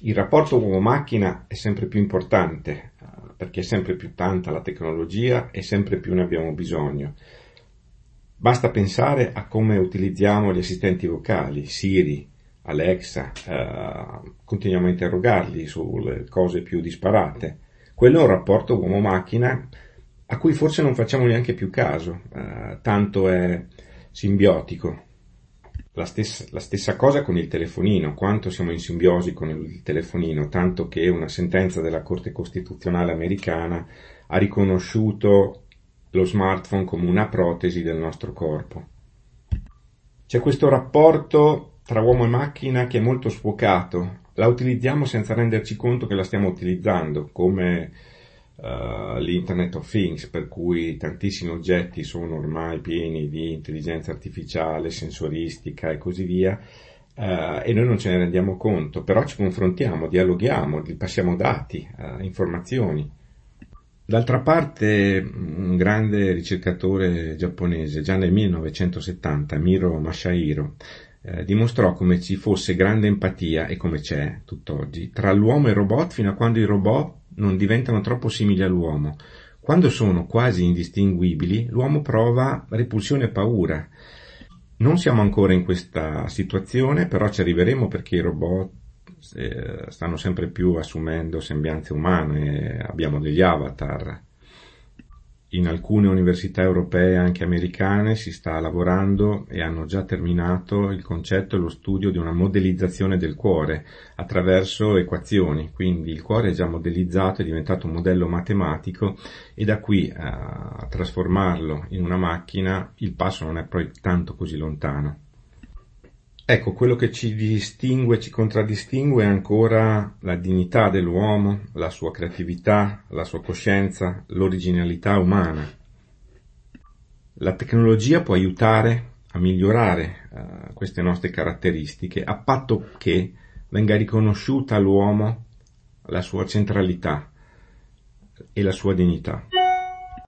il rapporto uomo-macchina è sempre più importante, perché è sempre più tanta la tecnologia e sempre più ne abbiamo bisogno. Basta pensare a come utilizziamo gli assistenti vocali, Siri, Alexa, eh, continuiamo a interrogarli sulle cose più disparate. Quello è un rapporto uomo-macchina a cui forse non facciamo neanche più caso, eh, tanto è simbiotico. La stessa, la stessa, cosa con il telefonino, quanto siamo in simbiosi con il telefonino, tanto che una sentenza della Corte Costituzionale americana ha riconosciuto lo smartphone come una protesi del nostro corpo. C'è questo rapporto tra uomo e macchina che è molto sfocato, la utilizziamo senza renderci conto che la stiamo utilizzando, come uh, l'Internet of Things, per cui tantissimi oggetti sono ormai pieni di intelligenza artificiale, sensoristica e così via, uh, e noi non ce ne rendiamo conto, però ci confrontiamo, dialoghiamo, passiamo dati, uh, informazioni. D'altra parte, un grande ricercatore giapponese, già nel 1970, Miro Masahiro, eh, dimostrò come ci fosse grande empatia, e come c'è tutt'oggi, tra l'uomo e il robot fino a quando i robot non diventano troppo simili all'uomo. Quando sono quasi indistinguibili, l'uomo prova repulsione e paura. Non siamo ancora in questa situazione, però ci arriveremo perché i robot eh, stanno sempre più assumendo sembianze umane, abbiamo degli avatar in alcune università europee, anche americane, si sta lavorando e hanno già terminato il concetto e lo studio di una modellizzazione del cuore attraverso equazioni, quindi il cuore è già modellizzato, è diventato un modello matematico e da qui a trasformarlo in una macchina il passo non è poi tanto così lontano. Ecco, quello che ci distingue, ci contraddistingue è ancora la dignità dell'uomo, la sua creatività, la sua coscienza, l'originalità umana. La tecnologia può aiutare a migliorare uh, queste nostre caratteristiche a patto che venga riconosciuta all'uomo la sua centralità e la sua dignità.